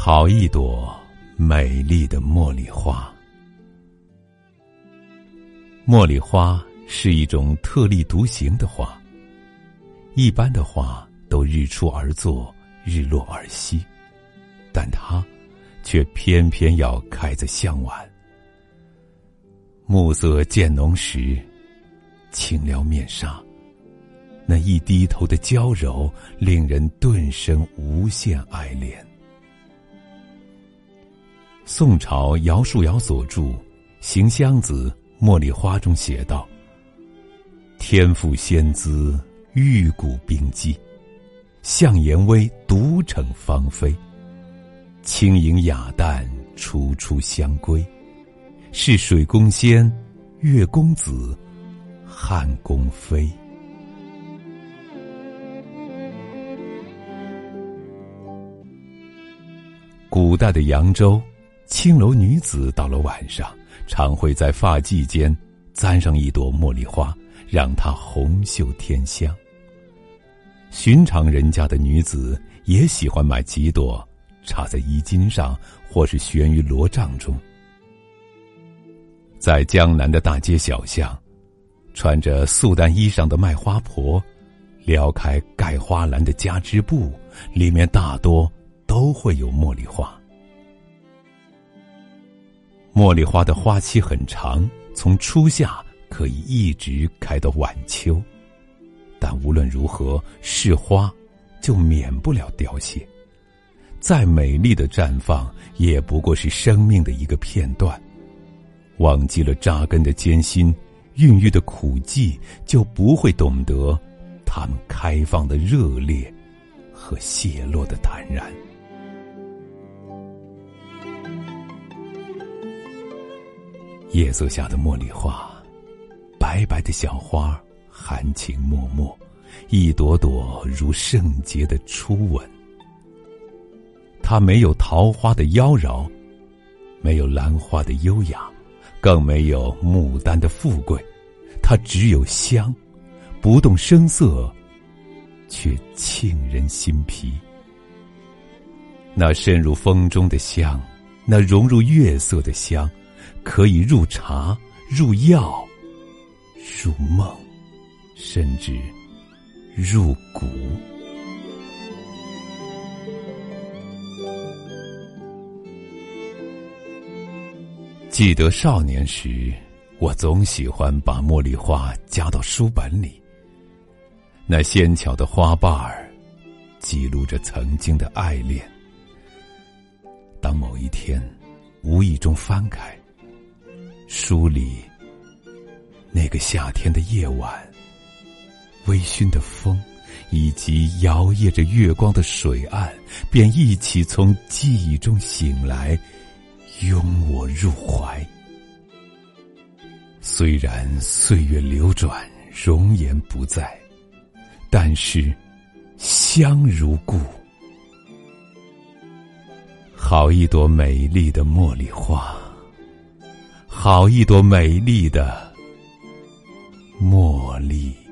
好一朵美丽的茉莉花。茉莉花是一种特立独行的花。一般的花都日出而作，日落而息，但它却偏偏要开在向晚。暮色渐浓时，轻撩面纱，那一低头的娇柔，令人顿生无限爱恋。宋朝姚树尧所著《行香子·茉莉花》中写道：“天赋仙姿，玉骨冰肌，向颜微，独逞芳菲。轻盈雅淡，楚楚相归。是水宫仙，月宫子，汉宫妃。”古代的扬州。青楼女子到了晚上，常会在发髻间簪上一朵茉莉花，让它红袖添香。寻常人家的女子也喜欢买几朵，插在衣襟上，或是悬于罗帐中。在江南的大街小巷，穿着素淡衣裳的卖花婆，撩开盖花篮的夹织布，里面大多都会有茉莉花。茉莉花的花期很长，从初夏可以一直开到晚秋，但无论如何，是花就免不了凋谢。再美丽的绽放，也不过是生命的一个片段。忘记了扎根的艰辛，孕育的苦寂，就不会懂得它们开放的热烈和泄落的坦然。夜色下的茉莉花，白白的小花，含情脉脉，一朵朵如圣洁的初吻。它没有桃花的妖娆，没有兰花的优雅，更没有牡丹的富贵，它只有香，不动声色，却沁人心脾。那渗入风中的香，那融入月色的香。可以入茶、入药、入梦，甚至入骨。记得少年时，我总喜欢把茉莉花夹到书本里。那纤巧的花瓣儿，记录着曾经的爱恋。当某一天无意中翻开，书里，那个夏天的夜晚，微醺的风，以及摇曳着月光的水岸，便一起从记忆中醒来，拥我入怀。虽然岁月流转，容颜不在，但是香如故。好一朵美丽的茉莉花。好一朵美丽的茉莉。